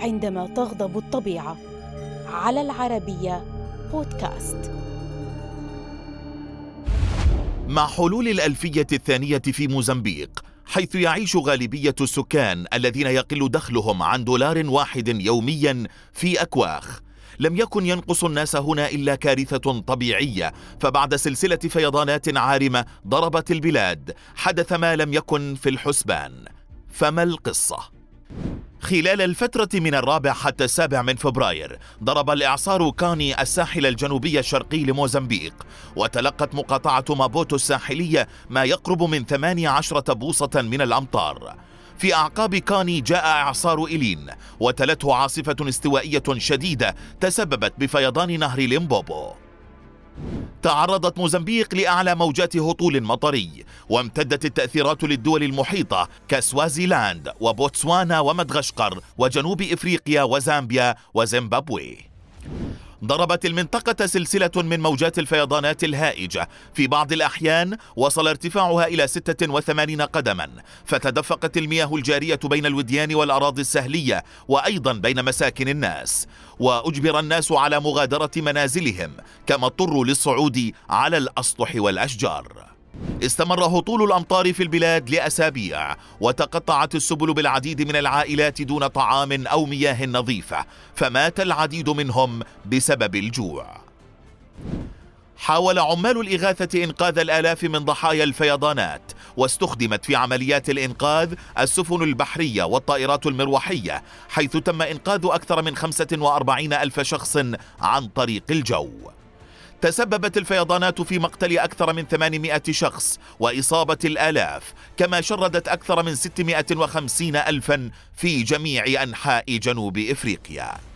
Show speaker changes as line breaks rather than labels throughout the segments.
عندما تغضب الطبيعة. على العربية بودكاست.
مع حلول الألفية الثانية في موزمبيق حيث يعيش غالبية السكان الذين يقل دخلهم عن دولار واحد يوميا في أكواخ. لم يكن ينقص الناس هنا إلا كارثة طبيعية فبعد سلسلة فيضانات عارمة ضربت البلاد حدث ما لم يكن في الحسبان. فما القصة؟ خلال الفترة من الرابع حتى السابع من فبراير ضرب الإعصار كاني الساحل الجنوبي الشرقي لموزمبيق وتلقت مقاطعة مابوتو الساحلية ما يقرب من 18 بوصة من الأمطار. في أعقاب كاني جاء إعصار إلين وتلته عاصفة استوائية شديدة تسببت بفيضان نهر ليمبوبو. تعرضت موزمبيق لأعلى موجات هطول مطري وامتدت التأثيرات للدول المحيطة كسوازيلاند وبوتسوانا ومدغشقر وجنوب إفريقيا وزامبيا وزيمبابوي. ضربت المنطقة سلسلة من موجات الفيضانات الهائجة في بعض الأحيان وصل ارتفاعها إلى 86 قدما. فتدفقت المياه الجارية بين الوديان والأراضي السهلية وأيضا بين مساكن الناس. وأجبر الناس على مغادرة منازلهم كما اضطروا للصعود على الأسطح والأشجار. استمر هطول الأمطار في البلاد لأسابيع وتقطعت السبل بالعديد من العائلات دون طعام أو مياه نظيفة فمات العديد منهم بسبب الجوع. حاول عمال الإغاثة إنقاذ الآلاف من ضحايا الفيضانات واستخدمت في عمليات الإنقاذ السفن البحرية والطائرات المروحية حيث تم إنقاذ أكثر من 45 ألف شخص عن طريق الجو. تسببت الفيضانات في مقتل أكثر من 800 شخص وإصابة الآلاف كما شردت أكثر من 650 ألفا في جميع أنحاء جنوب إفريقيا.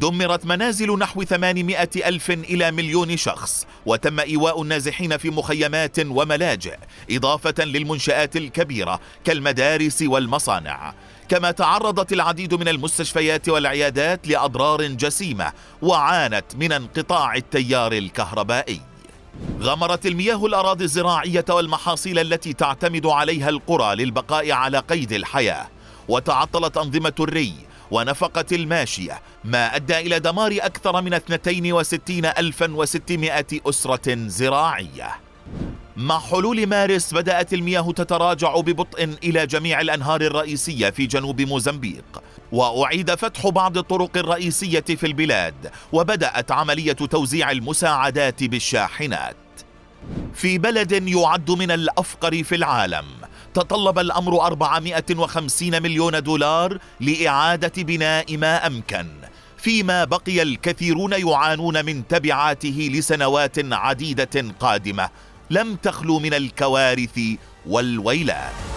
دمرت منازل نحو 800 ألف إلى مليون شخص وتم إيواء النازحين في مخيمات وملاجئ إضافة للمنشآت الكبيرة كالمدارس والمصانع. كما تعرضت العديد من المستشفيات والعيادات لأضرار جسيمة وعانت من انقطاع التيار الكهربائي. غمرت المياه الأراضي الزراعية والمحاصيل التي تعتمد عليها القرى للبقاء على قيد الحياة. وتعطلت أنظمة الري ونفقة الماشية ما أدى إلى دمار أكثر من 62,600 أسرة زراعية. مع حلول مارس بدأت المياه تتراجع ببطء إلى جميع الأنهار الرئيسية في جنوب موزمبيق. وأعيد فتح بعض الطرق الرئيسية في البلاد وبدأت عملية توزيع المساعدات بالشاحنات. في بلد يعد من الأفقر في العالم تطلب الأمر 450 مليون دولار لإعادة بناء ما أمكن فيما بقي الكثيرون يعانون من تبعاته لسنوات عديدة قادمة. لم تخلو من الكوارث والويلات.